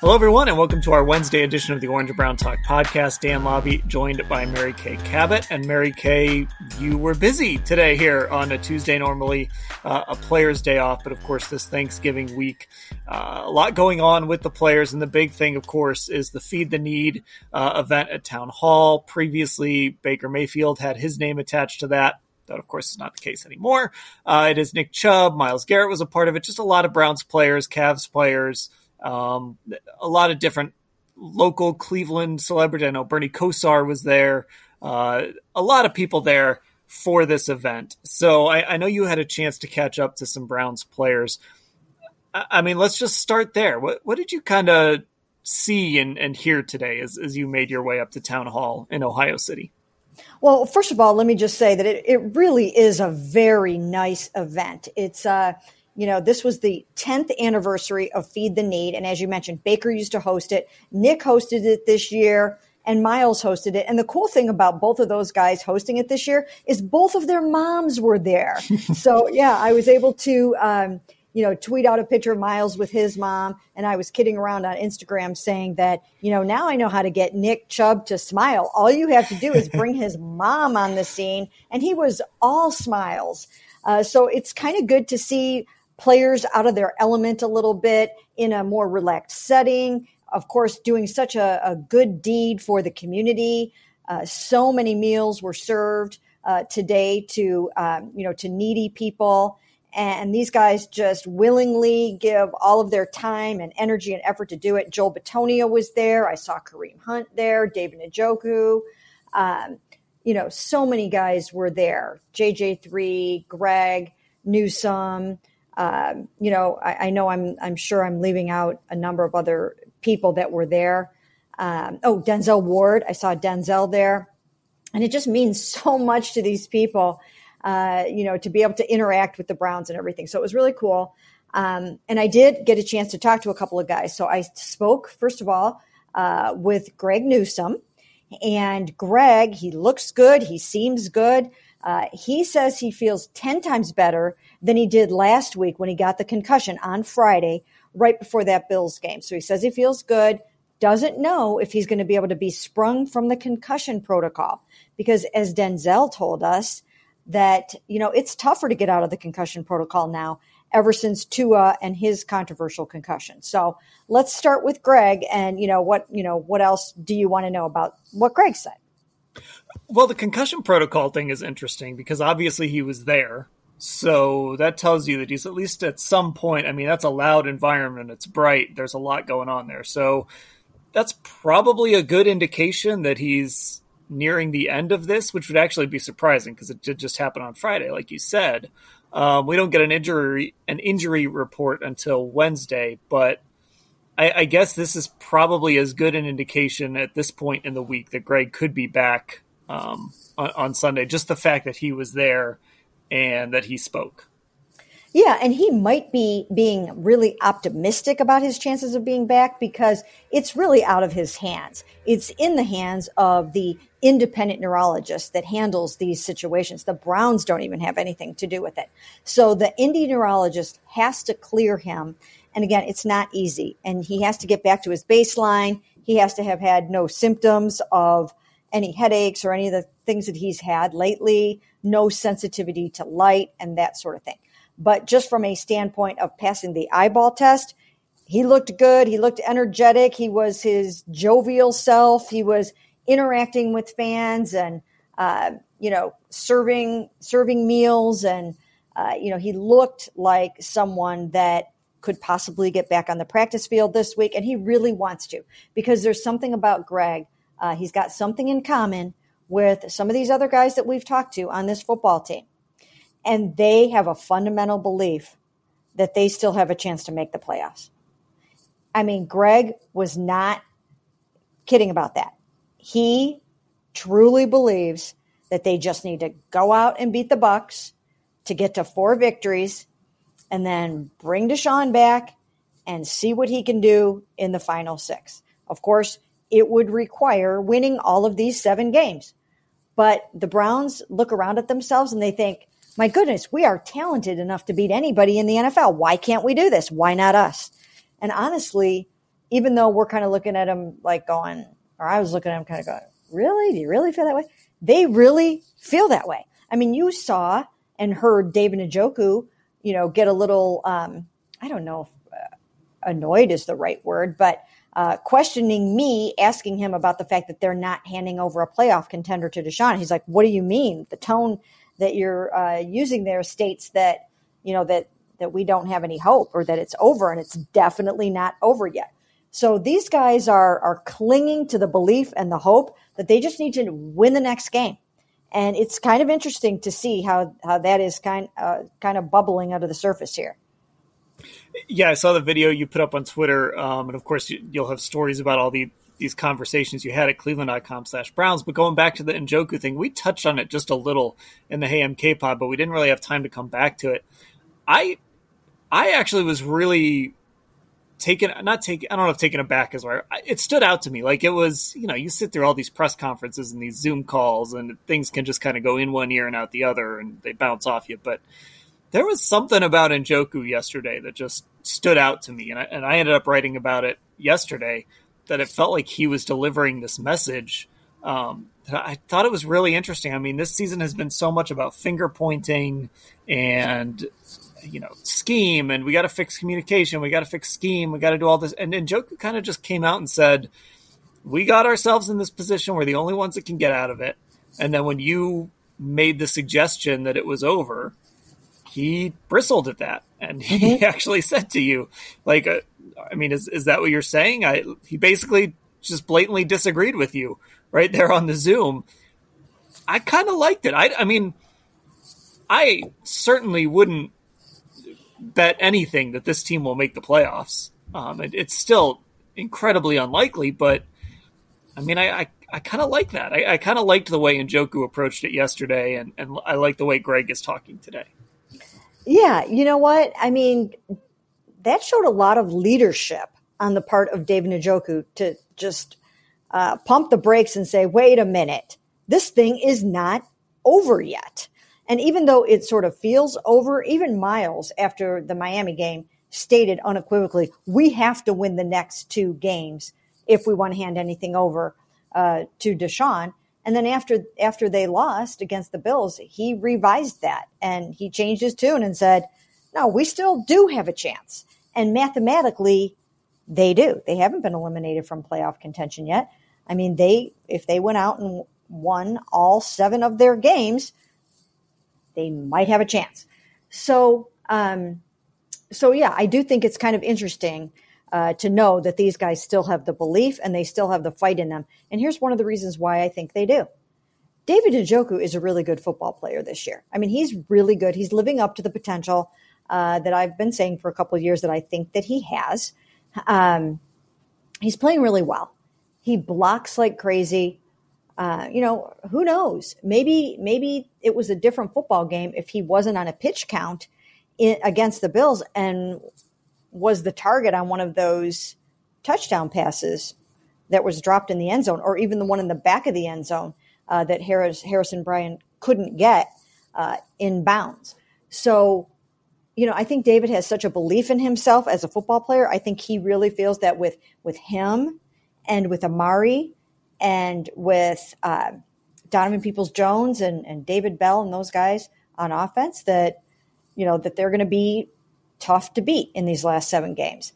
Hello, everyone, and welcome to our Wednesday edition of the Orange and Brown Talk podcast. Dan Labbe joined by Mary Kay Cabot. And Mary Kay, you were busy today here on a Tuesday, normally uh, a player's day off. But of course, this Thanksgiving week, uh, a lot going on with the players. And the big thing, of course, is the Feed the Need uh, event at Town Hall. Previously, Baker Mayfield had his name attached to that. That, of course, is not the case anymore. Uh, it is Nick Chubb. Myles Garrett was a part of it. Just a lot of Browns players, Cavs players. Um, a lot of different local Cleveland celebrities. I know Bernie Kosar was there. Uh, a lot of people there for this event. So I, I, know you had a chance to catch up to some Browns players. I, I mean, let's just start there. What, what did you kind of see and, and hear today as, as you made your way up to town hall in Ohio City? Well, first of all, let me just say that it, it really is a very nice event. It's, uh, you know, this was the 10th anniversary of Feed the Need. And as you mentioned, Baker used to host it. Nick hosted it this year and Myles hosted it. And the cool thing about both of those guys hosting it this year is both of their moms were there. so yeah, I was able to, um, you know, tweet out a picture of Myles with his mom. And I was kidding around on Instagram saying that, you know, now I know how to get Nick Chubb to smile. All you have to do is bring his mom on the scene. And he was all smiles. Uh, so it's kind of good to see players out of their element a little bit in a more relaxed setting. Of course, doing such a, a good deed for the community. Uh, so many meals were served uh, today to um, you know to needy people, and these guys just willingly give all of their time and energy and effort to do it. Joel Bitonio was there. I saw Kareem Hunt there. David Njoku. Um, you know, so many guys were there. JJ3, Greg, Newsome, um, you know, I, I, know I'm I'm sure I'm leaving out a number of other people that were there. Um, oh, Denzel Ward, I saw Denzel there, and it just means so much to these people, uh, you know, to be able to interact with the Browns and everything. So it was really cool. Um, and I did get a chance to talk to a couple of guys. So I spoke first of all uh, with Greg Newsome. and Greg, he looks good, he seems good. Uh, he says he feels 10 times better than he did last week when he got the concussion on Friday, right before that Bills game. So he says he feels good, doesn't know if he's going to be able to be sprung from the concussion protocol. Because as Denzel told us, that, you know, it's tougher to get out of the concussion protocol now ever since Tua and his controversial concussion. So let's start with Greg and, you know, what, you know, what else do you want to know about what Greg said? Well, the concussion protocol thing is interesting because obviously he was there. So that tells you that he's at least at some point. I mean, that's a loud environment. It's bright. There's a lot going on there. So that's probably a good indication that he's nearing the end of this, which would actually be surprising because it did just happen on Friday, like you said. Um, we don't get an injury an injury report until Wednesday, but I, I, guess this is probably as good an indication at this point in the week that Greg could be back um, on, on Sunday. Just the fact that he was there and that he spoke. Yeah, and he might be being really optimistic about his chances of being back because it's really out of his hands. It's in the hands of the independent neurologist that handles these situations. The Browns don't even have anything to do with it. So the Indy neurologist has to clear him. And again, it's not easy. And he has to get back to his baseline. He has to have had no symptoms of any headaches or any of the things that he's had lately, no sensitivity to light and that sort of thing. But just from a standpoint of passing the eyeball test, he looked good. He looked energetic. He was his jovial self. He was interacting with fans and, uh, you know, serving serving meals, and uh, you know, he looked like someone that could possibly get back on the practice field this week, and he really wants to because there's something about Greg. Uh, he's got something in common with some of these other guys that we've talked to on this football team, and they have a fundamental belief that they still have a chance to make the playoffs. I mean, Greg was not kidding about that. He truly believes that they just need to go out and beat the Bucs to get to four victories and then bring Deshaun back and see what he can do in the final six. Of course, it would require winning all of these seven games. But the Browns look around at themselves and they think, my goodness, we are talented enough to beat anybody in the NFL. Why can't we do this? Why not us? And honestly, even though we're kind of looking at them like going, or I was looking at them kind of going, really? Do you really feel that way? They really feel that way. I mean, you saw and heard David Njoku, you know, get a little, um, I don't know if uh, annoyed is the right word, but uh, questioning me, asking him about the fact that they're not handing over a playoff contender to Deshaun. He's like, "What do you mean? The tone that you're uh, using there states that you know that that we don't have any hope or that it's over, and it's definitely not over yet." So these guys are are clinging to the belief and the hope that they just need to win the next game. And it's kind of interesting to see how, how that is kind uh, kind of bubbling of the surface here. Yeah, I saw the video you put up on Twitter, um, and of course you, will have stories about all the these conversations you had at cleveland.com slash browns but going back to the njoku thing we touched on it just a little in the hey mk pod but we didn't really have time to come back to it i i actually was really taken not taken I don't know if taken aback is right. It stood out to me like it was you know you sit through all these press conferences and these Zoom calls and things can just kind of go in one ear and out the other and they bounce off you. But there was something about Njoku yesterday that just stood out to me, and I, and I ended up writing about it yesterday that it felt like he was delivering this message. Um, I thought it was really interesting. I mean, this season has been so much about finger pointing and you know scheme and we got to fix communication we got to fix scheme we got to do all this and then Njoku kind of just came out and said we got ourselves in this position we're the only ones that can get out of it and then when you made the suggestion that it was over he bristled at that and he mm-hmm. actually said to you like uh, i mean is, is that what you're saying i he basically just blatantly disagreed with you right there on the zoom i kind of liked it i i mean i certainly wouldn't bet anything that this team will make the playoffs. Um, it, it's still incredibly unlikely, but I mean, I, I, I kind of like that. I, I kind of liked the way Njoku approached it yesterday, and, and I like the way Greg is talking today. Yeah, you know what? I mean, that showed a lot of leadership on the part of David Njoku to just uh, pump the brakes and say, wait a minute, this thing is not over yet. And even though it sort of feels over, even Myles after the Miami game stated unequivocally, we have to win the next two games if we want to hand anything over uh, to Deshaun. And then after after they lost against the Bills, he revised that and he changed his tune and said, "No, we still do have a chance." And mathematically, they do. They haven't been eliminated from playoff contention yet. I mean, they if they went out and won all seven of their games, they might have a chance. So, um, so yeah, I do think it's kind of interesting uh, to know that these guys still have the belief and they still have the fight in them. And here's one of the reasons why I think they do. David Njoku is a really good football player this year. I mean, he's really good. He's living up to the potential uh, that I've been saying for a couple of years that I think that he has. Um, he's playing really well. He blocks like crazy. Uh, you know, who knows? Maybe maybe it was a different football game if he wasn't on a pitch count in, against the Bills and was the target on one of those touchdown passes that was dropped in the end zone, or even the one in the back of the end zone uh, that Harris, Harrison Bryant couldn't get uh, in bounds. So, you know, I think David has such a belief in himself as a football player. I think he really feels that with with him and with Amari and with uh, Donovan Peoples Jones and, and David Bell and those guys on offense, that you know that they're going to be tough to beat in these last seven games.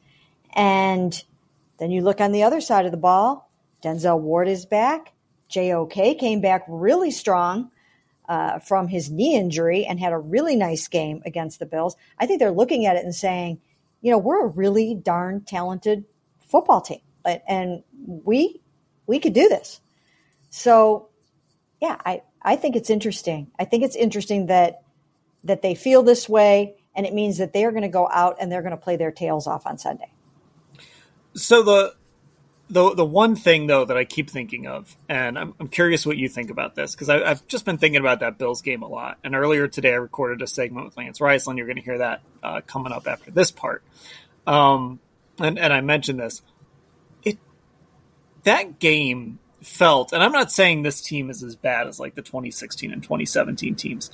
And then you look on the other side of the ball. Denzel Ward is back. JOK came back really strong uh, from his knee injury and had a really nice game against the Bills. I think they're looking at it and saying, you know, we're a really darn talented football team, and we we could do this. So, yeah, I I think it's interesting. I think it's interesting that that they feel this way, and it means that they are going to go out and they're going to play their tails off on Sunday. So the the the one thing though that I keep thinking of, and I'm, I'm curious what you think about this because I've just been thinking about that Bills game a lot. And earlier today, I recorded a segment with Lance Reisland. You're going to hear that uh, coming up after this part. Um, and and I mentioned this. It that game felt, and I'm not saying this team is as bad as like the 2016 and 2017 teams.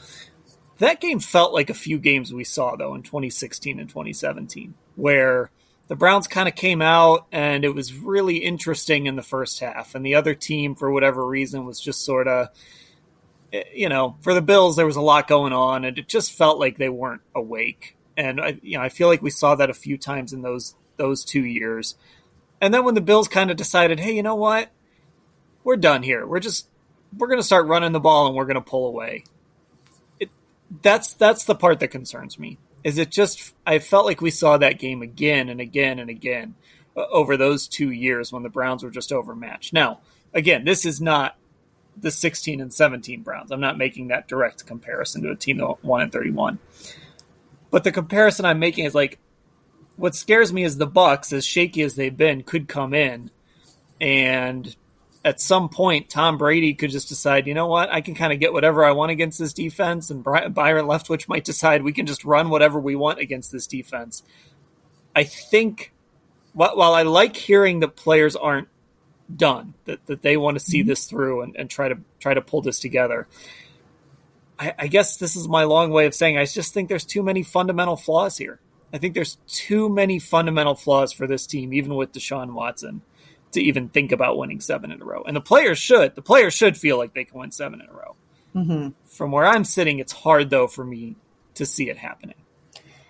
That game felt like a few games we saw though in 2016 and 2017, where the Browns kind of came out and it was really interesting in the first half. And the other team, for whatever reason, was just sort of, you know, for the Bills, there was a lot going on and it just felt like they weren't awake. And I, you know, I feel like we saw that a few times in those those two years. And then when the Bills kind of decided, hey, you know what, we're done here. We're just we're going to start running the ball and we're going to pull away. That's that's the part that concerns me is it just I felt like we saw that game again and again and again uh, over those two years when the Browns were just overmatched. Now, again, this is not the 16 and 17 Browns. I'm not making that direct comparison to a team that won in 31. But the comparison I'm making is like what scares me is the Bucs, as shaky as they've been, could come in and at some point, Tom Brady could just decide, you know what, I can kind of get whatever I want against this defense, and Byron Leftwich might decide we can just run whatever we want against this defense. I think, while I like hearing that players aren't done, that, that they want to see mm-hmm. this through and, and try to try to pull this together. I, I guess this is my long way of saying I just think there's too many fundamental flaws here. I think there's too many fundamental flaws for this team, even with Deshaun Watson to even think about winning seven in a row. And the players should. The players should feel like they can win seven in a row. Mm-hmm. From where I'm sitting, it's hard though for me to see it happening.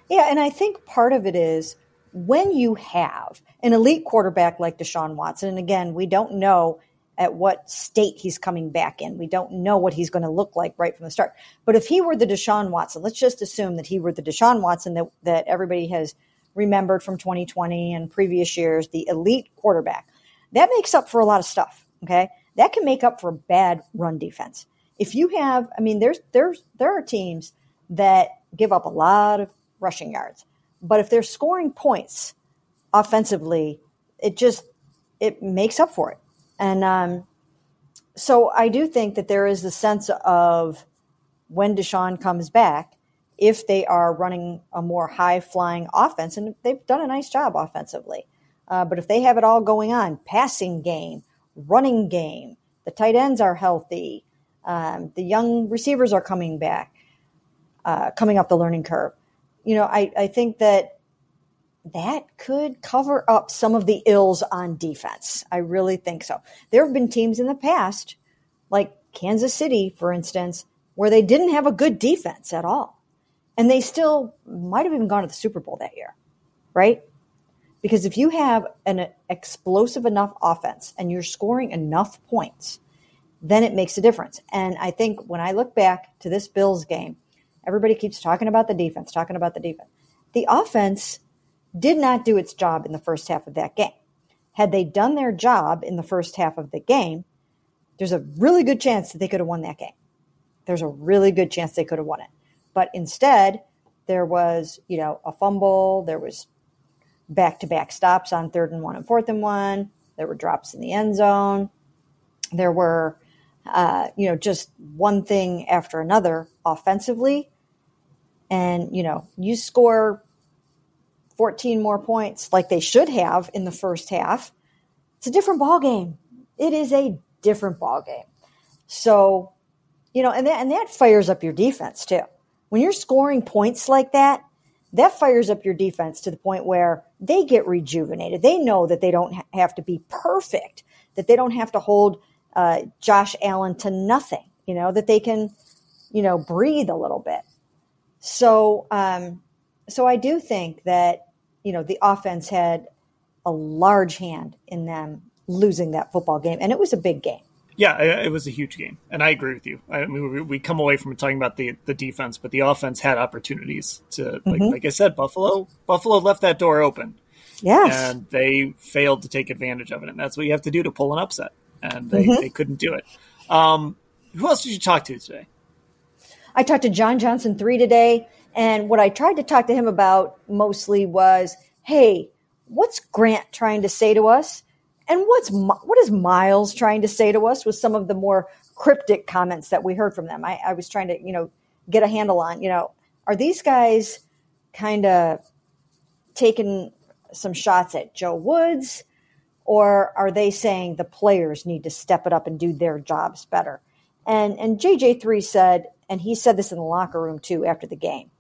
Yeah, and I think part of it is when you have an elite quarterback like Deshaun Watson, and again, we don't know at what state he's coming back in. We don't know what he's going to look like right from the start. But if he were the Deshaun Watson, let's just assume that he were the Deshaun Watson that, that everybody has remembered from 2020 and previous years, the elite quarterback that makes up for a lot of stuff. Okay. That can make up for bad run defense. If you have, I mean, there's, there's, there are teams that give up a lot of rushing yards, but if they're scoring points offensively, it just, it makes up for it. And, um, so I do think that there is the sense of when Deshaun comes back, if they are running a more high flying offense, and they've done a nice job offensively, uh, but if they have it all going on, passing game, running game, the tight ends are healthy, um, the young receivers are coming back, uh, coming up the learning curve. You know, I, I think that that could cover up some of the ills on defense. I really think so. There have been teams in the past, like Kansas City, for instance, where they didn't have a good defense at all. And they still might have even gone to the Super Bowl that year, right? Because if you have an explosive enough offense and you're scoring enough points, then it makes a difference. And I think when I look back to this Bills game, everybody keeps talking about the defense, talking about the defense. The offense did not do its job in the first half of that game. Had they done their job in the first half of the game, there's a really good chance that they could have won that game. There's a really good chance they could have won it. But instead, there was, you know, a fumble, there was back to back stops on third and one and fourth and one. There were drops in the end zone. There were, uh, you know, just one thing after another offensively. And, you know, you score 14 more points like they should have in the first half. It's a different ball game. It is a different ball game. So, you know, and that, and that fires up your defense too. When you're scoring points like that, that fires up your defense to the point where they get rejuvenated. They know that they don't have to be perfect, that they don't have to hold uh, Josh Allen to nothing, you know, that they can, you know, breathe a little bit. So, um, so I do think that, you know, the offense had a large hand in them losing that football game, and it was a big game. Yeah, it was a huge game, and I agree with you. I mean, we come away from talking about the the defense, but the offense had opportunities to, like, mm-hmm. like I said, Buffalo Buffalo left that door open. Yes, and they failed to take advantage of it, and that's what you have to do to pull an upset, and they, mm-hmm. they couldn't do it. Um, who else did you talk to today? I talked to John Johnson three today, and what I tried to talk to him about mostly was, hey, what's Grant trying to say to us? And what's what is Myles trying to say to us with some of the more cryptic comments that we heard from them? I, I was trying to, you know, get a handle on, you know, are these guys kind of taking some shots at Joe Woods, or are they saying the players need to step it up and do their jobs better? And and JJ three said, and he said this in the locker room too after the game,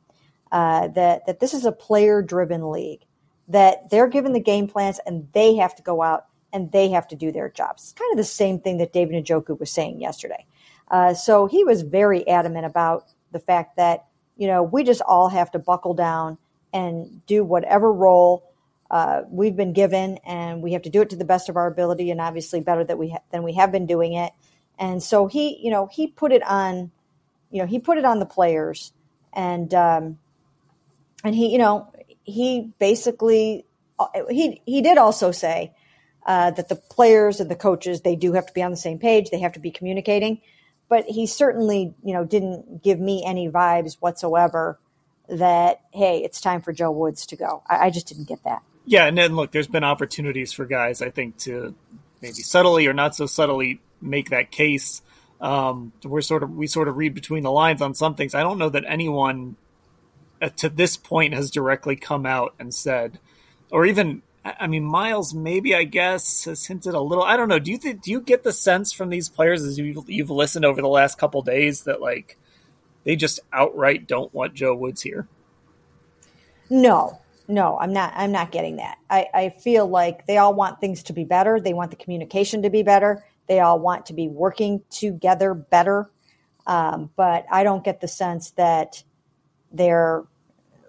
uh, that that this is a player driven league that they're given the game plans and they have to go out and they have to do their jobs. Kind of the same thing that David Njoku was saying yesterday. Uh, so he was very adamant about the fact that, you know, we just all have to buckle down and do whatever role uh, we've been given, and we have to do it to the best of our ability, and obviously better that we ha- than we have been doing it. And so he, you know, he put it on, you know, he put it on the players, and um, and he, you know, he basically uh, he he did also say uh, that the players and the coaches they do have to be on the same page. They have to be communicating, but he certainly you know didn't give me any vibes whatsoever that hey it's time for Joe Woods to go. I, I just didn't get that. Yeah, and then look, there's been opportunities for guys I think to maybe subtly or not so subtly make that case. Um, we're sort of we sort of read between the lines on some things. I don't know that anyone uh, to this point has directly come out and said, or even I mean, Myles maybe I guess has hinted a little. I don't know. Do you? Do you get the sense from these players as you've, you've listened over the last couple days that like they just outright don't want Joe Woods here? No, no, I'm not. I'm not getting that. I, I feel like they all want things to be better. They want the communication to be better. They all want to be working together better. Um, but I don't get the sense that they're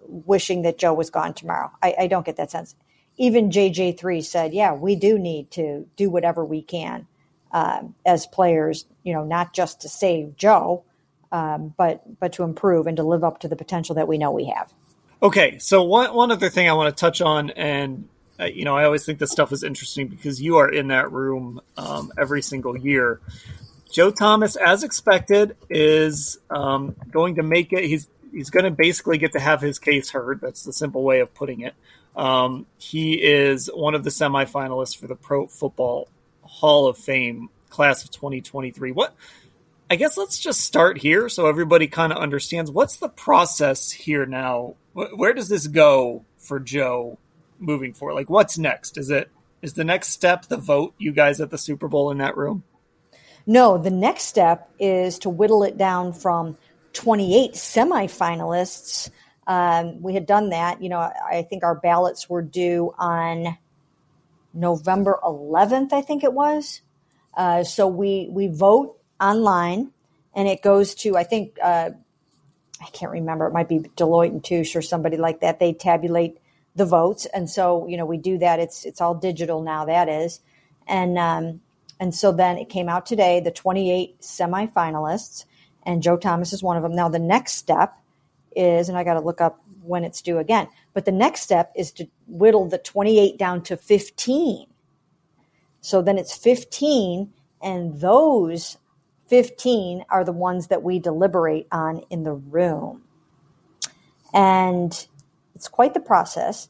wishing that Joe was gone tomorrow. I, I don't get that sense. Even JJ3 said, yeah, we do need to do whatever we can um, as players, you know, not just to save Joe, um, but but to improve and to live up to the potential that we know we have. Okay, so one one other thing I want to touch on, and uh, you know, I always think this stuff is interesting because you are in that room um, every single year. Joe Thomas, as expected, is um, going to make it. He's he's going to basically get to have his case heard. That's the simple way of putting it. Um, he is one of the semifinalists for the Pro Football Hall of Fame class of 2023. What? I guess let's just start here so everybody kind of understands what's the process here now. Where does this go for Joe moving forward? Like, what's next? Is it is the next step the vote? You guys at the Super Bowl in that room? No, the next step is to whittle it down from 28 semifinalists. Um, we had done that. You know, I think our ballots were due on November 11th, I think it was. Uh, so we we vote online, and it goes to I think uh, I can't remember. It might be Deloitte and Touche or somebody like that. They tabulate the votes, and so you know we do that. It's it's all digital now. That is, and um, and so then it came out today. The 28 semifinalists and Joe Thomas is one of them. Now, the next step is, and I got to look up when it's due again, but the next step is to whittle the 28 down to 15. So then it's 15, and those 15 are the ones that we deliberate on in the room. And it's quite the process.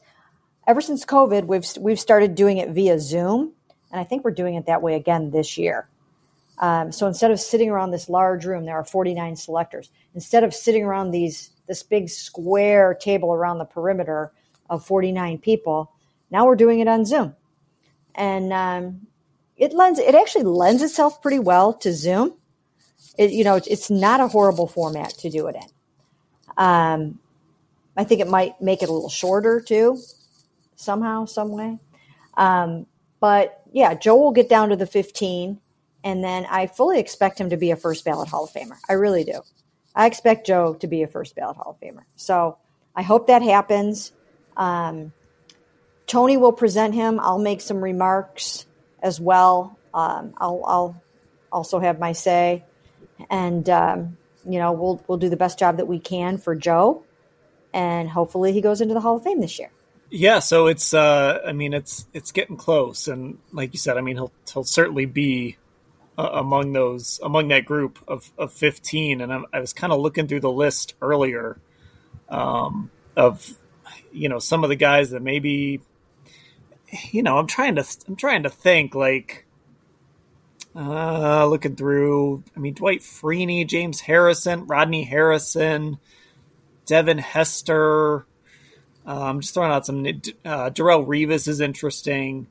Ever since COVID, we've, we've started doing it via Zoom, and I think we're doing it that way again this year. Um, so instead of sitting around this large room, there are 49 selectors. Instead of sitting around these this big square table around the perimeter of 49 people, now we're doing it on Zoom, and um, it lends it actually lends itself pretty well to Zoom. It, you know, it's not a horrible format to do it in. Um, I think it might make it a little shorter too, somehow, some way. Um, but yeah, Joe will get down to the 15 And then I fully expect him to be a first ballot Hall of Famer. I really do. I expect Joe to be a first ballot Hall of Famer. So I hope that happens. Um, Tony will present him. I'll make some remarks as well. Um, I'll, I'll, also have my say, and um, you know we'll we'll do the best job that we can for Joe, and hopefully he goes into the Hall of Fame this year. Yeah, so it's uh, I mean it's it's getting close, and like you said, I mean he'll he'll certainly be uh, among those among that group of, of 15 and I'm, i was kind of looking through the list earlier um, of you know some of the guys that maybe you know i'm trying to i'm trying to think like uh looking through i mean dwight freeney james harrison rodney harrison devin hester uh, i'm just throwing out some uh, darrelle revis is interesting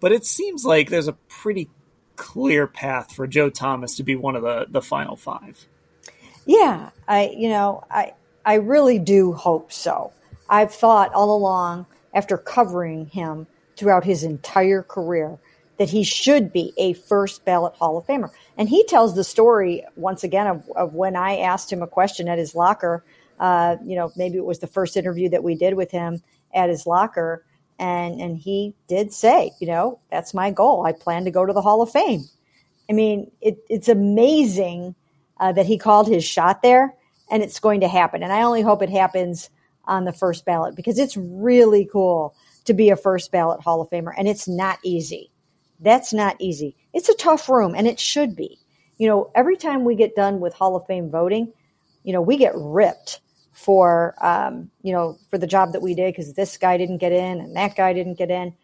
but it seems like there's a pretty clear path for Joe Thomas to be one of the the final five. Yeah, I you know I I really do hope so. I've thought all along after covering him throughout his entire career that he should be a first ballot Hall of Famer. And he tells the story once again of, of when I asked him a question at his locker. Uh, you know, maybe it was the first interview that we did with him at his locker and and he did say, you know, that's my goal. I plan to go to the Hall of Fame. I mean, it, it's amazing uh, that he called his shot there, and it's going to happen. And I only hope it happens on the first ballot because it's really cool to be a first ballot Hall of Famer, and it's not easy. That's not easy. It's a tough room, and it should be. You know, every time we get done with Hall of Fame voting, you know, we get ripped for um, you know for the job that we did because this guy didn't get in and that guy didn't get in.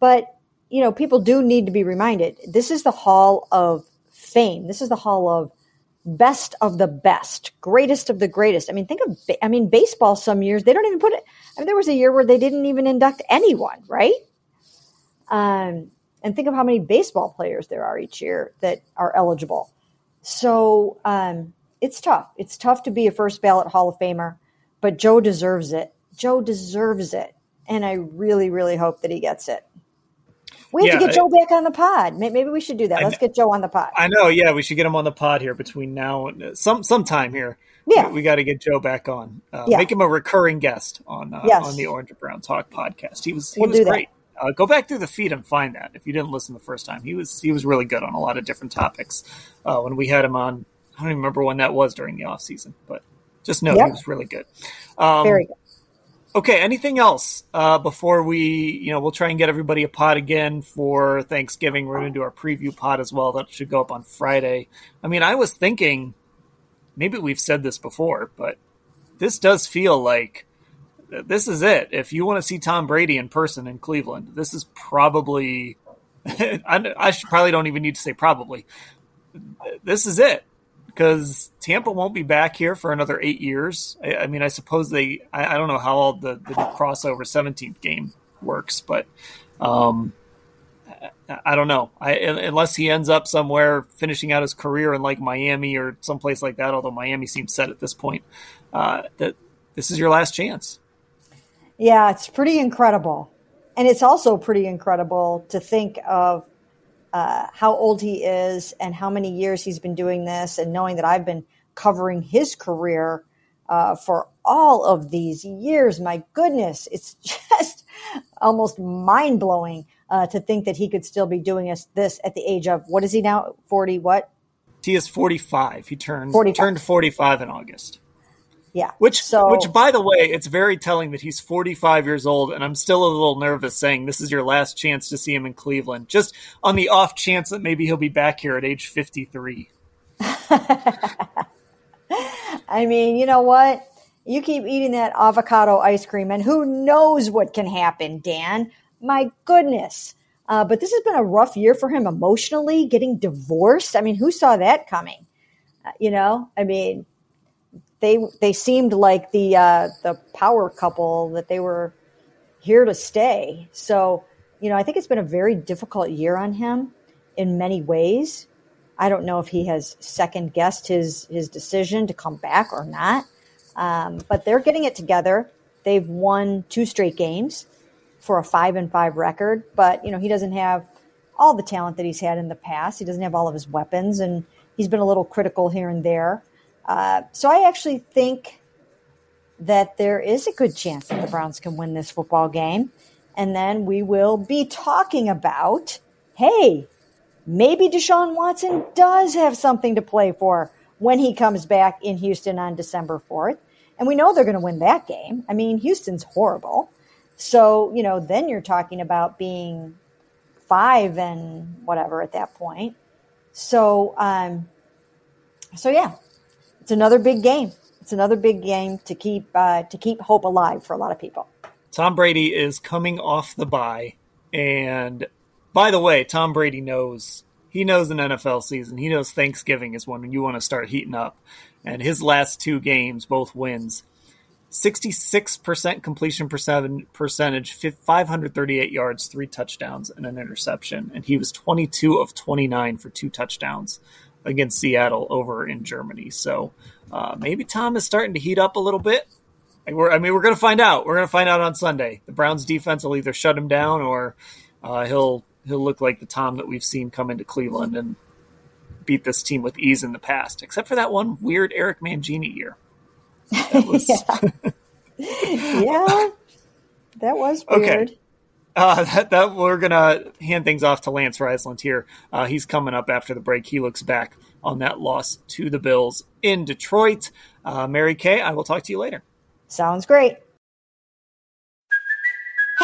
But you know people do need to be reminded this is the hall of fame. This is the hall of best of the best greatest of the greatest. I mean think of i mean baseball some years they don't even put it i mean there was a year where they didn't even induct anyone right? Um, and think of how many baseball players there are each year that are eligible. So um, it's tough. It's tough to be a first ballot Hall of Famer, but Joe deserves it. Joe deserves it. And I really, really hope that he gets it. We have yeah, to get Joe back on the pod. Maybe we should do that. Let's get Joe on the pod. I know. Yeah, we should get him on the pod here between now and some sometime here. Yeah, we, we got to get Joe back on. Uh, yeah. Make him a recurring guest on uh, yes. on the Orange and Brown Talk podcast. He was he we'll was great. Uh, go back through the feed and find that if you didn't listen the first time. He was he was really good on a lot of different topics uh, when we had him on I don't even remember when that was during the off season, but just know yep. he was really good. Um, Very good. Okay, anything else uh, before we, you know, we'll try and get everybody a pod again for Thanksgiving. We're going to do our preview pod as well. That should go up on Friday. I mean, I was thinking, maybe we've said this before, but this does feel like this is it. If you want to see Tom Brady in person in Cleveland, this is probably. I, I should probably don't even need to say probably. This is it because Tampa won't be back here for another eight years. I, I mean, I suppose they. I, I, don't know how all the, the crossover seventeenth game works, but um, I, I, don't know. I, unless he ends up somewhere finishing out his career in like Miami or someplace like that. Although Miami seems set at this point, uh, that this is your last chance. Yeah, it's pretty incredible, and it's also pretty incredible to think of uh, how old he is and how many years he's been doing this, and knowing that I've been covering his career uh, for all of these years. My goodness, it's just almost mind blowing uh, to think that he could still be doing us this at the age of what is he now? Forty? What? He is forty five. He turned 45. turned forty five in August. Yeah. Which, so, which, by the way, it's very telling that he's 45 years old, and I'm still a little nervous saying this is your last chance to see him in Cleveland, just on the off chance that maybe he'll be back here at age 53. I mean, you know what? You keep eating that avocado ice cream, and who knows what can happen, Dan? My goodness. Uh, but this has been a rough year for him emotionally, getting divorced. I mean, who saw that coming? Uh, you know, I mean, they they seemed like the uh, the power couple that they were here to stay. So you know, I think it's been a very difficult year on him in many ways. I don't know if he has second guessed his his decision to come back or not. Um, but they're getting it together. They've won two straight games for a five and five record, but you know he doesn't have all the talent that he's had in the past. He doesn't have all of his weapons, and he's been a little critical here and there. Uh, so I actually think that there is a good chance that the Browns can win this football game. And then we will be talking about hey, maybe Deshaun Watson does have something to play for when he comes back in Houston on December 4th. And we know they're going to win that game. I mean, Houston's horrible. So, you know, then you're talking about being five and whatever at that point. So, um, so yeah, it's another big game. It's another big game to keep uh, to keep hope alive for a lot of people. Tom Brady is coming off the bye, and by the way, Tom Brady knows he knows an NFL season. He knows Thanksgiving is when you want to start heating up. And his last two games, both wins, 66% completion percentage, 538 yards, three touchdowns, and an interception. And he was 22 of 29 for two touchdowns against Seattle over in Germany. So uh, maybe Tom is starting to heat up a little bit. I mean, we're going to find out. We're going to find out on Sunday. The Browns defense will either shut him down or uh, he'll he'll look like the Tom that we've seen come into Cleveland and beat this team with ease in the past, except for that one weird Eric Mangini year. That was... yeah. yeah, that was weird. Okay. Uh, that, that we're gonna hand things off to Lance Reisland here. Uh, he's coming up after the break. He looks back on that loss to the Bills in Detroit. Uh, Mary Kay, I will talk to you later. Sounds great.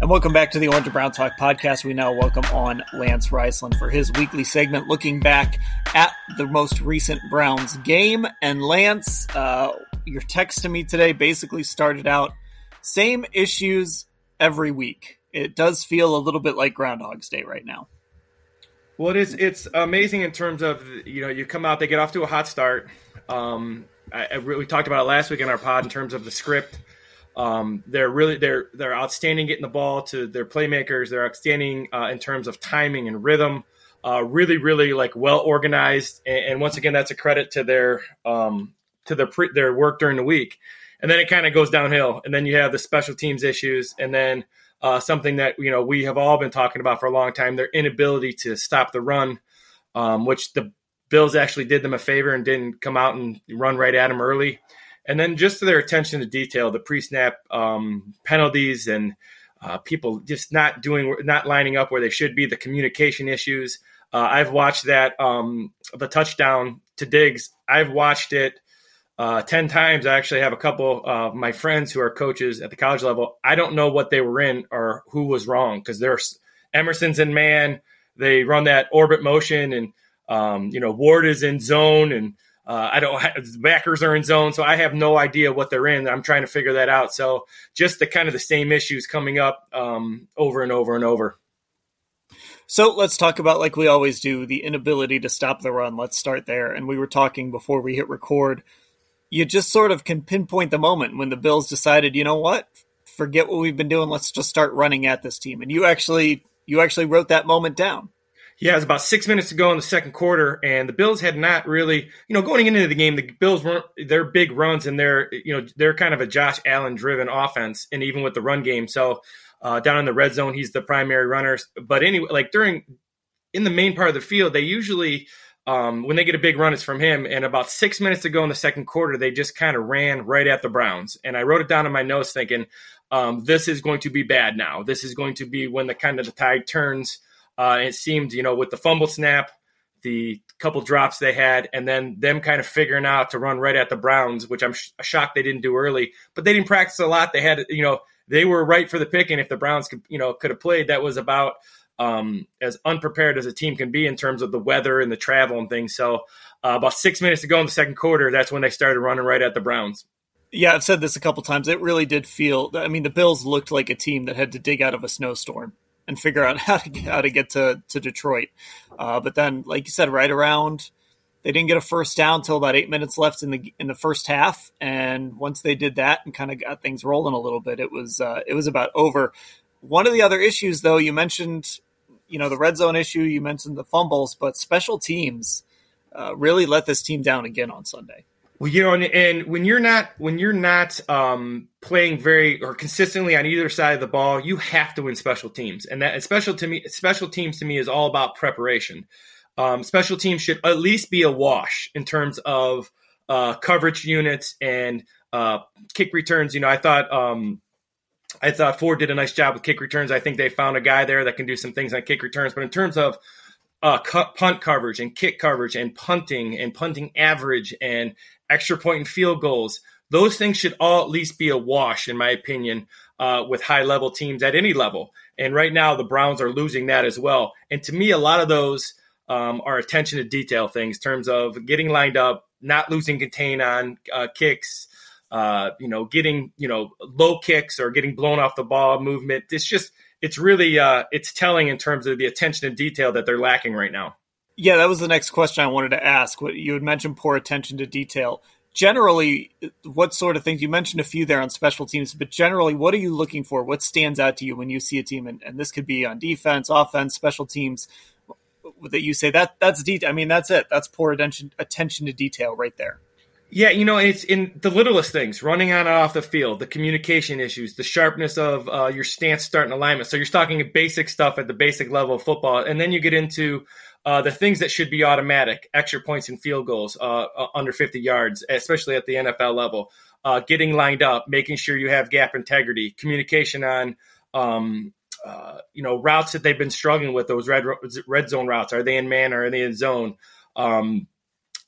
And welcome back to the Orange and Brown Talk podcast. We now welcome on Lance Reisland for his weekly segment looking back at the most recent Browns game. And Lance, uh, your text to me today basically started out same issues every week. It does feel a little bit like Groundhog's Day right now. Well, it is. It's amazing in terms of you know you come out, they get off to a hot start. Um, I, I, we talked about it last week in our pod in terms of the script um, they're really they're they're outstanding getting the ball to their playmakers. They're outstanding uh, in terms of timing and rhythm. Uh, really, really like well organized. And, and, once again, that's a credit to their um, to their pre- their work during the week. And then it kind of goes downhill. And then you have the special teams issues, and then uh, something that you know we have all been talking about for a long time: their inability to stop the run, um, which the Bills actually did them a favor and didn't come out and run right at them early and then just to their attention to detail, the pre-snap um, penalties and uh, people just not doing, not lining up where they should be, the communication issues. Uh, I've watched that um, the touchdown to Diggs. I've watched it uh, ten times. I actually have a couple of my friends who are coaches at the college level. I don't know what they were in or who was wrong because there's Emerson's in man. They run that orbit motion, and um, you know Ward is in zone, and uh, I don't. The backers are in zone, so I have no idea what they're in. I'm trying to figure that out. So just the kind of the same issues coming up um, over and over and over. So let's talk about, like we always do, the inability to stop the run. Let's start there. And we were talking before we hit record. You just sort of can pinpoint the moment when the Bills decided, you know what, forget what we've been doing. Let's just start running at this team. And you actually, you actually wrote that moment down. Yeah, it was about six minutes to go in the second quarter, and the Bills had not really, you know, going into the game, the Bills weren't their big runs and they're, you know, they're kind of a Josh Allen driven offense, and even with the run game. So uh, down in the red zone, he's the primary runner. But anyway, like during in the main part of the field, they usually um, when they get a big run, it's from him. And about six minutes to go in the second quarter, they just kind of ran right at the Browns. And I wrote it down in my notes, thinking um, this is going to be bad now. This is going to be when the kind of the tide turns uh, it seemed, you know, with the fumble snap, the couple drops they had, and then them kind of figuring out to run right at the Browns, which I'm sh- shocked they didn't do early. But they didn't practice a lot. They had, you know, they were right for the pick, and If the Browns could, you know, could have played, that was about um, as unprepared as a team can be in terms of the weather and the travel and things. So uh, about six minutes to go in the second quarter, that's when they started running right at the Browns. Yeah, I've said this a couple times. It really did feel. I mean, the Bills looked like a team that had to dig out of a snowstorm and figure out how to get, how to get to to Detroit. Uh, but then, like you said, right around they didn't get a first down until about eight minutes left in the in the first half, and once they did that and kind of got things rolling a little bit, it was uh, it was about over. One of the other issues, though, you mentioned, you know, the red zone issue, you mentioned the fumbles, but special teams uh, really let this team down again on Sunday. Well, you know, and, and, when you're not when you're not um, playing very or consistently on either side of the ball, you have to win special teams, and that special to me, special teams to me is all about preparation. Um, special teams should at least be a wash in terms of uh, coverage units and uh, kick returns. You know, I thought um, I thought Ford did a nice job with kick returns. I think they found a guy there that can do some things on kick returns. But in terms of uh, punt coverage and kick coverage and punting and punting average and extra point and field goals, those things should all at least be a wash, in my opinion, uh, with high level teams at any level. And right now, the Browns are losing that as well. And to me, a lot of those um, are attention to detail things, in terms of getting lined up, not losing contain on uh, kicks, uh, you know, getting you know low kicks or getting blown off the ball movement. It's just it's really uh, it's telling in terms of the attention to detail that they're lacking right now. Yeah, that was the next question I wanted to ask. What you had mentioned poor attention to detail. Generally, what sort of things you mentioned a few there on special teams, but generally, what are you looking for? What stands out to you when you see a team, and, and this could be on defense, offense, special teams that you say that that's detail. I mean, that's it. That's poor attention attention to detail right there. Yeah, you know, it's in the littlest things, running on and off the field, the communication issues, the sharpness of uh, your stance, starting alignment. So you're talking basic stuff at the basic level of football, and then you get into uh, the things that should be automatic, extra points and field goals uh, uh under 50 yards, especially at the NFL level. Uh, getting lined up, making sure you have gap integrity, communication on um, uh, you know routes that they've been struggling with those red red zone routes. Are they in man or are they in zone? Um,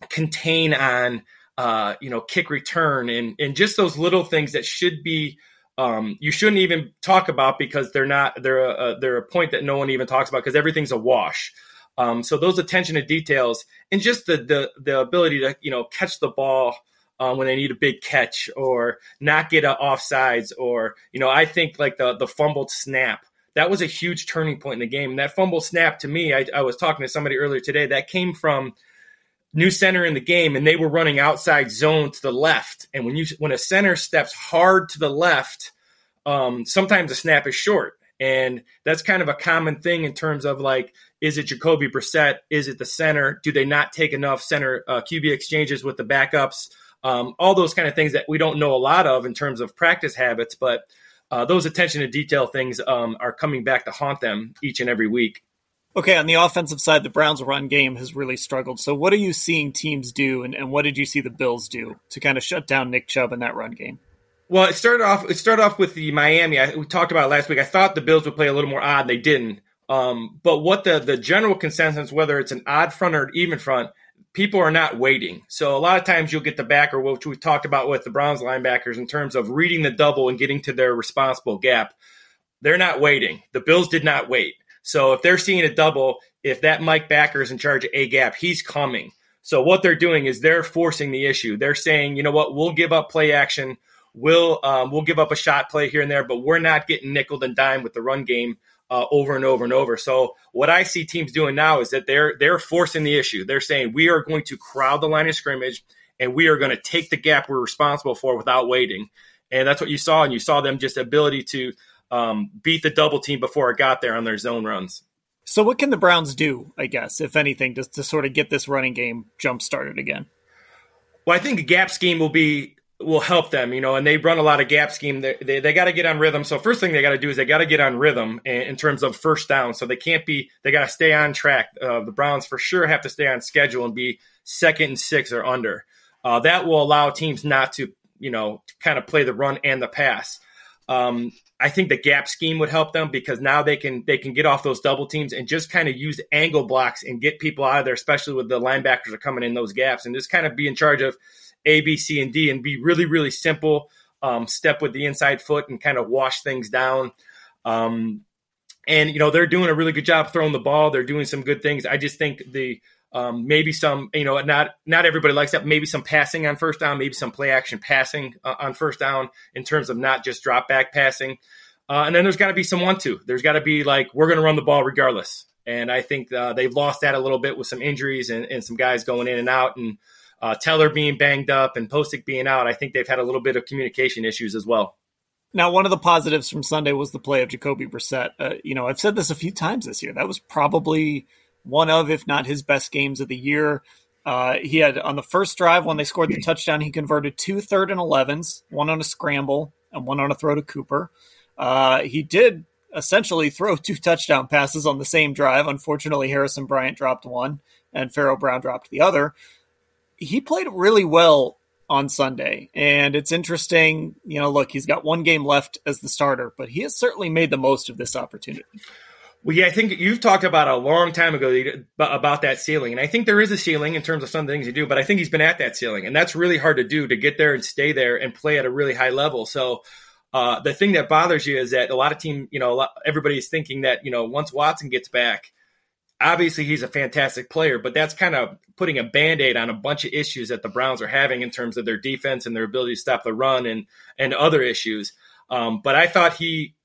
contain on uh, you know kick return and and just those little things that should be um, you shouldn't even talk about because they're not they're a, they're a point that no one even talks about because everything's a wash. Um, so those attention to details and just the the the ability to you know catch the ball. Um, when they need a big catch or not get a offsides or you know I think like the the fumbled snap that was a huge turning point in the game. And that fumble snap to me, I, I was talking to somebody earlier today, that came from new center in the game, and they were running outside zone to the left. And when you when a center steps hard to the left, um, sometimes the snap is short. And that's kind of a common thing in terms of like, is it Jacoby Brissett? Is it the center? Do they not take enough center uh, QB exchanges with the backups? Um, all those kind of things that we don't know a lot of in terms of practice habits, but uh, those attention to detail things um, are coming back to haunt them each and every week. Okay, on the offensive side, the Browns' run game has really struggled. So, what are you seeing teams do, and, and what did you see the Bills do to kind of shut down Nick Chubb in that run game? Well, it started off. It started off with the Miami. I, we talked about last week. I thought the Bills would play a little more odd. They didn't. Um, but what the the general consensus, whether it's an odd front or an even front, people are not waiting. So a lot of times you'll get the backer, which we talked about with the Browns linebackers in terms of reading the double and getting to their responsible gap. They're not waiting. The Bills did not wait. So if they're seeing a double, if that Mike backer is in charge of a gap, he's coming. So what they're doing is they're forcing the issue. They're saying, you know what, we'll give up play action. We'll um, we'll give up a shot play here and there, but we're not getting nickel and dime with the run game uh, over and over and over. So what I see teams doing now is that they're they're forcing the issue. They're saying we are going to crowd the line of scrimmage and we are going to take the gap we're responsible for without waiting. And that's what you saw, and you saw them just ability to um, beat the double team before it got there on their zone runs. So what can the Browns do, I guess, if anything, just to sort of get this running game jump started again? Well, I think a gap scheme will be will help them, you know, and they run a lot of gap scheme. They, they, they got to get on rhythm. So first thing they got to do is they got to get on rhythm in, in, terms of first down. So they can't be, they got to stay on track. Uh, the Browns for sure have to stay on schedule and be second and six or under. Uh, that will allow teams not to, you know, kind of play the run and the pass. Um, I think the gap scheme would help them because now they can they can get off those double teams and just kind of use angle blocks and get people out of there, especially with the linebackers are coming in those gaps and just kind of be in charge of a, B, C, and D and be really, really simple. Um, step with the inside foot and kind of wash things down. Um, and you know they're doing a really good job throwing the ball. They're doing some good things. I just think the um, maybe some you know not not everybody likes that. Maybe some passing on first down. Maybe some play action passing uh, on first down in terms of not just drop back passing. Uh, and then there's got to be some want to. There's got to be like we're going to run the ball regardless. And I think uh, they've lost that a little bit with some injuries and, and some guys going in and out, and uh, Teller being banged up and Pocic being out. I think they've had a little bit of communication issues as well. Now, one of the positives from Sunday was the play of Jacoby Brissett. Uh, you know, I've said this a few times this year. That was probably one of, if not his best games of the year. Uh, he had on the first drive when they scored the touchdown, he converted two third and 11s, one on a scramble and one on a throw to Cooper. Uh, he did essentially throw two touchdown passes on the same drive. Unfortunately, Harrison Bryant dropped one and Pharaoh Brown dropped the other. He played really well on Sunday. And it's interesting, you know, look, he's got one game left as the starter, but he has certainly made the most of this opportunity. Well, yeah, I think you've talked about a long time ago about that ceiling, and I think there is a ceiling in terms of some things you do, but I think he's been at that ceiling, and that's really hard to do to get there and stay there and play at a really high level. So uh, the thing that bothers you is that a lot of team, you know, everybody's thinking that you know once Watson gets back, obviously he's a fantastic player, but that's kind of putting a band-aid on a bunch of issues that the Browns are having in terms of their defense and their ability to stop the run and and other issues. Um, but I thought he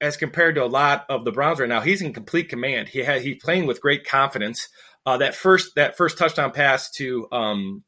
as compared to a lot of the Browns right now, he's in complete command. He had he's playing with great confidence. Uh, that first that first touchdown pass to um,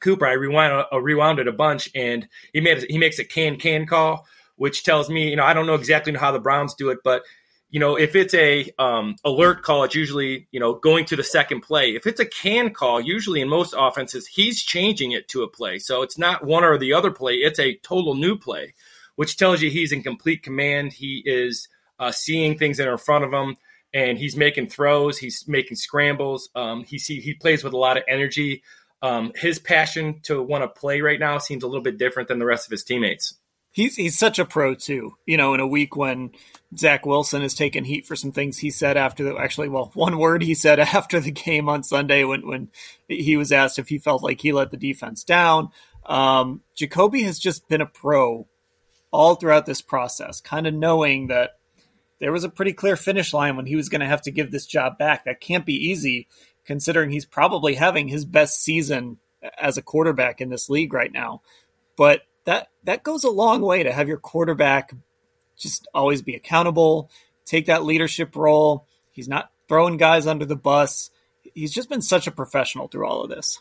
Cooper, I rewound uh, rewound it a bunch, and he made he makes a can can call, which tells me you know I don't know exactly how the Browns do it, but you know if it's a um, alert call, it's usually you know going to the second play. If it's a can call, usually in most offenses, he's changing it to a play, so it's not one or the other play; it's a total new play which tells you he's in complete command. He is uh, seeing things that are in front of him, and he's making throws. He's making scrambles. Um, he see he plays with a lot of energy. Um, his passion to want to play right now seems a little bit different than the rest of his teammates. He's he's such a pro too. You know, in a week when Zach Wilson has taken heat for some things he said after the actually, well, one word he said after the game on Sunday when when he was asked if he felt like he let the defense down. Um, Jacoby has just been a pro all throughout this process, kind of knowing that there was a pretty clear finish line when he was going to have to give this job back. That can't be easy, considering he's probably having his best season as a quarterback in this league right now. But that that goes a long way to have your quarterback just always be accountable, take that leadership role. He's not throwing guys under the bus. He's just been such a professional through all of this.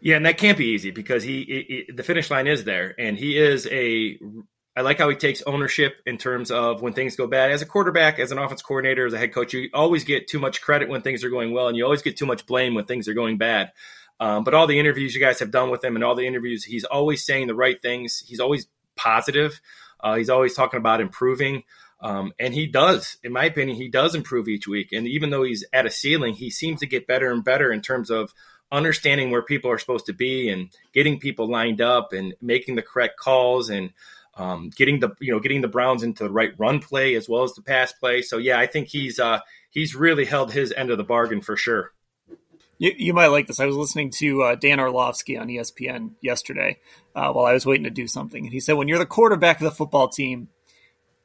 Yeah, and that can't be easy because he, he, he the finish line is there, and he is a I like how he takes ownership in terms of when things go bad. As a quarterback, as an offense coordinator, as a head coach, you always get too much credit when things are going well, and you always get too much blame when things are going bad. Um, but all the interviews you guys have done with him and all the interviews, he's always saying the right things. He's always positive. Uh, he's always talking about improving. Um, and he does, in my opinion, he does improve each week. And even though he's at a ceiling, he seems to get better and better in terms of understanding where people are supposed to be and getting people lined up and making the correct calls and um, getting the you know getting the Browns into the right run play as well as the pass play. So yeah, I think he's uh, he's really held his end of the bargain for sure. You, you might like this. I was listening to uh, Dan Orlovsky on ESPN yesterday uh, while I was waiting to do something, and he said, "When you're the quarterback of the football team,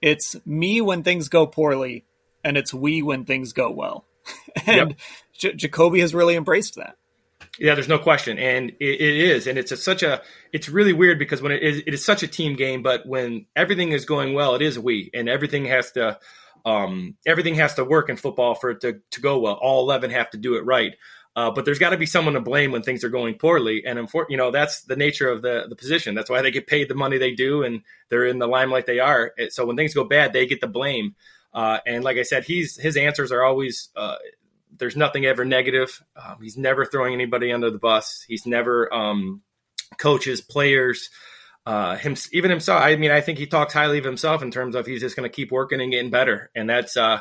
it's me when things go poorly, and it's we when things go well." and yep. J- Jacoby has really embraced that. Yeah, there's no question, and it, it is, and it's a, such a. It's really weird because when it is, it is such a team game, but when everything is going well, it is we, and everything has to, um, everything has to work in football for it to, to go well. All eleven have to do it right, uh, but there's got to be someone to blame when things are going poorly, and you know that's the nature of the the position. That's why they get paid the money they do, and they're in the limelight they are. So when things go bad, they get the blame. Uh, and like I said, he's his answers are always uh, there's nothing ever negative. Um, he's never throwing anybody under the bus. He's never um, coaches, players, uh, him, even himself. I mean, I think he talks highly of himself in terms of he's just going to keep working and getting better. And that's, uh,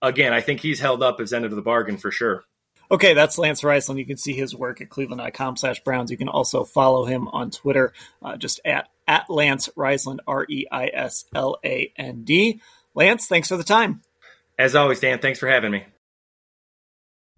again, I think he's held up his end of the bargain for sure. Okay, that's Lance Reisland. You can see his work at cleveland.com slash Browns. You can also follow him on Twitter, uh, just at, at Lance Reisland, R E I S L A N D. Lance, thanks for the time. As always, Dan, thanks for having me.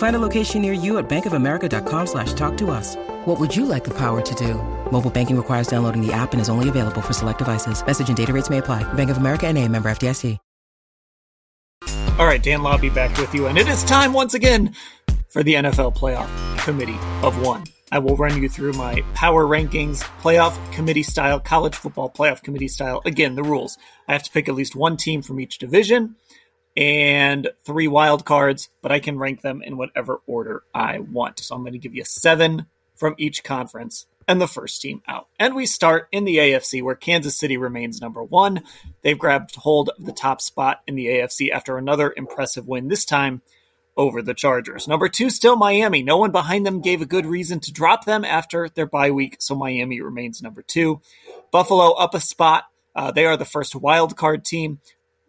Find a location near you at bankofamerica.com slash talk to us. What would you like the power to do? Mobile banking requires downloading the app and is only available for select devices. Message and data rates may apply. Bank of America and a member FDIC. All right, Dan Labbe back with you. And it is time once again for the NFL Playoff Committee of One. I will run you through my power rankings, playoff committee style, college football playoff committee style. Again, the rules. I have to pick at least one team from each division and three wild cards, but I can rank them in whatever order I want. So I'm going to give you seven from each conference and the first team out. And we start in the AFC, where Kansas City remains number one. They've grabbed hold of the top spot in the AFC after another impressive win, this time over the Chargers. Number two, still Miami. No one behind them gave a good reason to drop them after their bye week, so Miami remains number two. Buffalo up a spot. Uh, they are the first wild card team.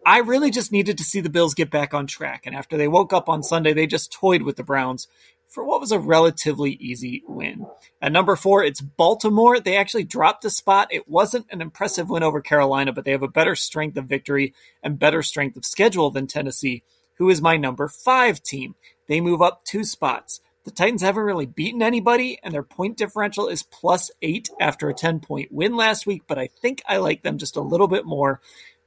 I really just needed to see the Bills get back on track. And after they woke up on Sunday, they just toyed with the Browns for what was a relatively easy win. At number four, it's Baltimore. They actually dropped a spot. It wasn't an impressive win over Carolina, but they have a better strength of victory and better strength of schedule than Tennessee, who is my number five team. They move up two spots. The Titans haven't really beaten anybody, and their point differential is plus eight after a 10 point win last week, but I think I like them just a little bit more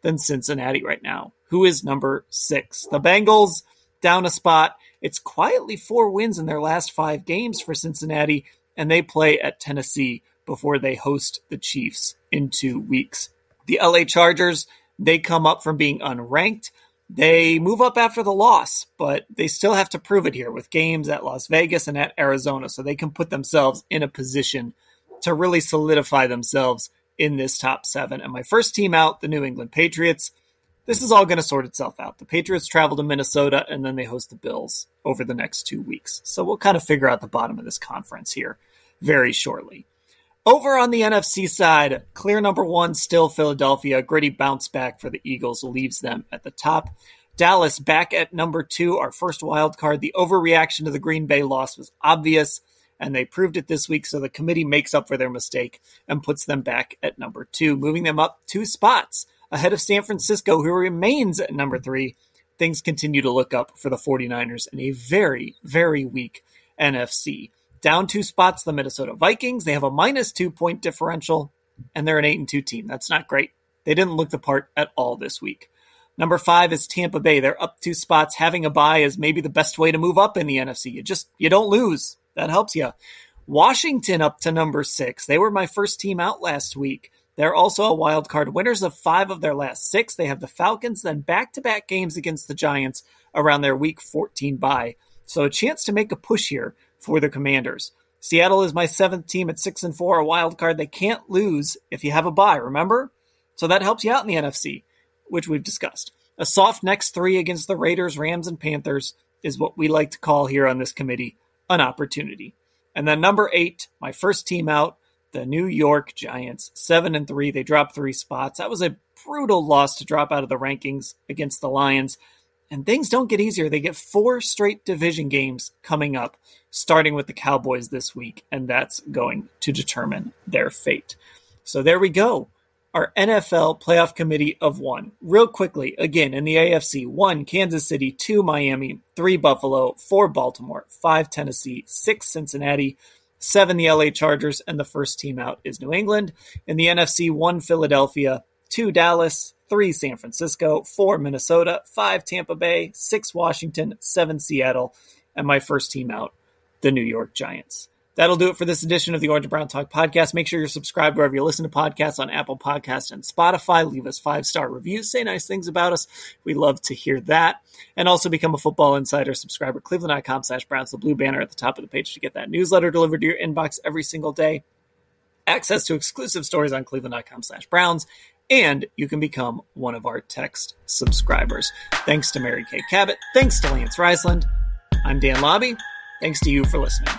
than Cincinnati right now, who is number six. The Bengals down a spot. It's quietly four wins in their last five games for Cincinnati, and they play at Tennessee before they host the Chiefs in two weeks. The LA Chargers, they come up from being unranked. They move up after the loss, but they still have to prove it here with games at Las Vegas and at Arizona, so they can put themselves in a position to really solidify themselves in this top seven. And my first team out, the New England Patriots this is all going to sort itself out. The Patriots travel to Minnesota and then they host the Bills over the next two weeks. So we'll kind of figure out the bottom of this conference here very shortly. Over on the NFC side, clear number one, still Philadelphia. Gritty bounce back for the Eagles leaves them at the top. Dallas back at number two, our first wild card. The overreaction to the Green Bay loss was obvious, and they proved it this week. So the committee makes up for their mistake and puts them back at number two, moving them up two spots ahead of San Francisco, who remains at number three. Things continue to look up for the 49ers in a very, very weak NFC. Down two spots, the Minnesota Vikings. They have a minus two point differential, and they're an 8 and 2 team. That's not great. They didn't look the part at all this week. Number five is Tampa Bay. They're up two spots. Having a bye is maybe the best way to move up in the NFC. You just you don't lose. That helps you. Washington up to number six. They were my first team out last week. They're also a wild card winners of five of their last six. They have the Falcons, then back to back games against the Giants around their week 14 bye. So a chance to make a push here for the Commanders. Seattle is my seventh team at six and four, a wild card they can't lose if you have a bye, remember? So that helps you out in the NFC, which we've discussed. A soft next three against the Raiders, Rams, and Panthers is what we like to call here on this committee an opportunity. And then number eight, my first team out, the New York Giants, seven and three. They dropped three spots. That was a brutal loss to drop out of the rankings against the Lions. And things don't get easier. They get four straight division games coming up, starting with the Cowboys this week, and that's going to determine their fate. So there we go. Our NFL playoff committee of one. Real quickly, again, in the AFC, one Kansas City, two Miami, three Buffalo, four Baltimore, five Tennessee, six Cincinnati, seven the LA Chargers, and the first team out is New England. In the NFC, one Philadelphia, two Dallas, three San Francisco, four Minnesota, five Tampa Bay, six Washington, seven Seattle, and my first team out, the New York Giants. That'll do it for this edition of the Orange and Brown Talk podcast. Make sure you're subscribed wherever you listen to podcasts on Apple Podcast and Spotify. Leave us five star reviews. Say nice things about us. We love to hear that. And also become a Football Insider subscriber. Cleveland.com slash Browns, the blue banner at the top of the page to get that newsletter delivered to your inbox every single day. Access to exclusive stories on Cleveland.com slash Browns. And you can become one of our text subscribers. Thanks to Mary Kay Cabot. Thanks to Lance Reisland. I'm Dan Labbe. Thanks to you for listening.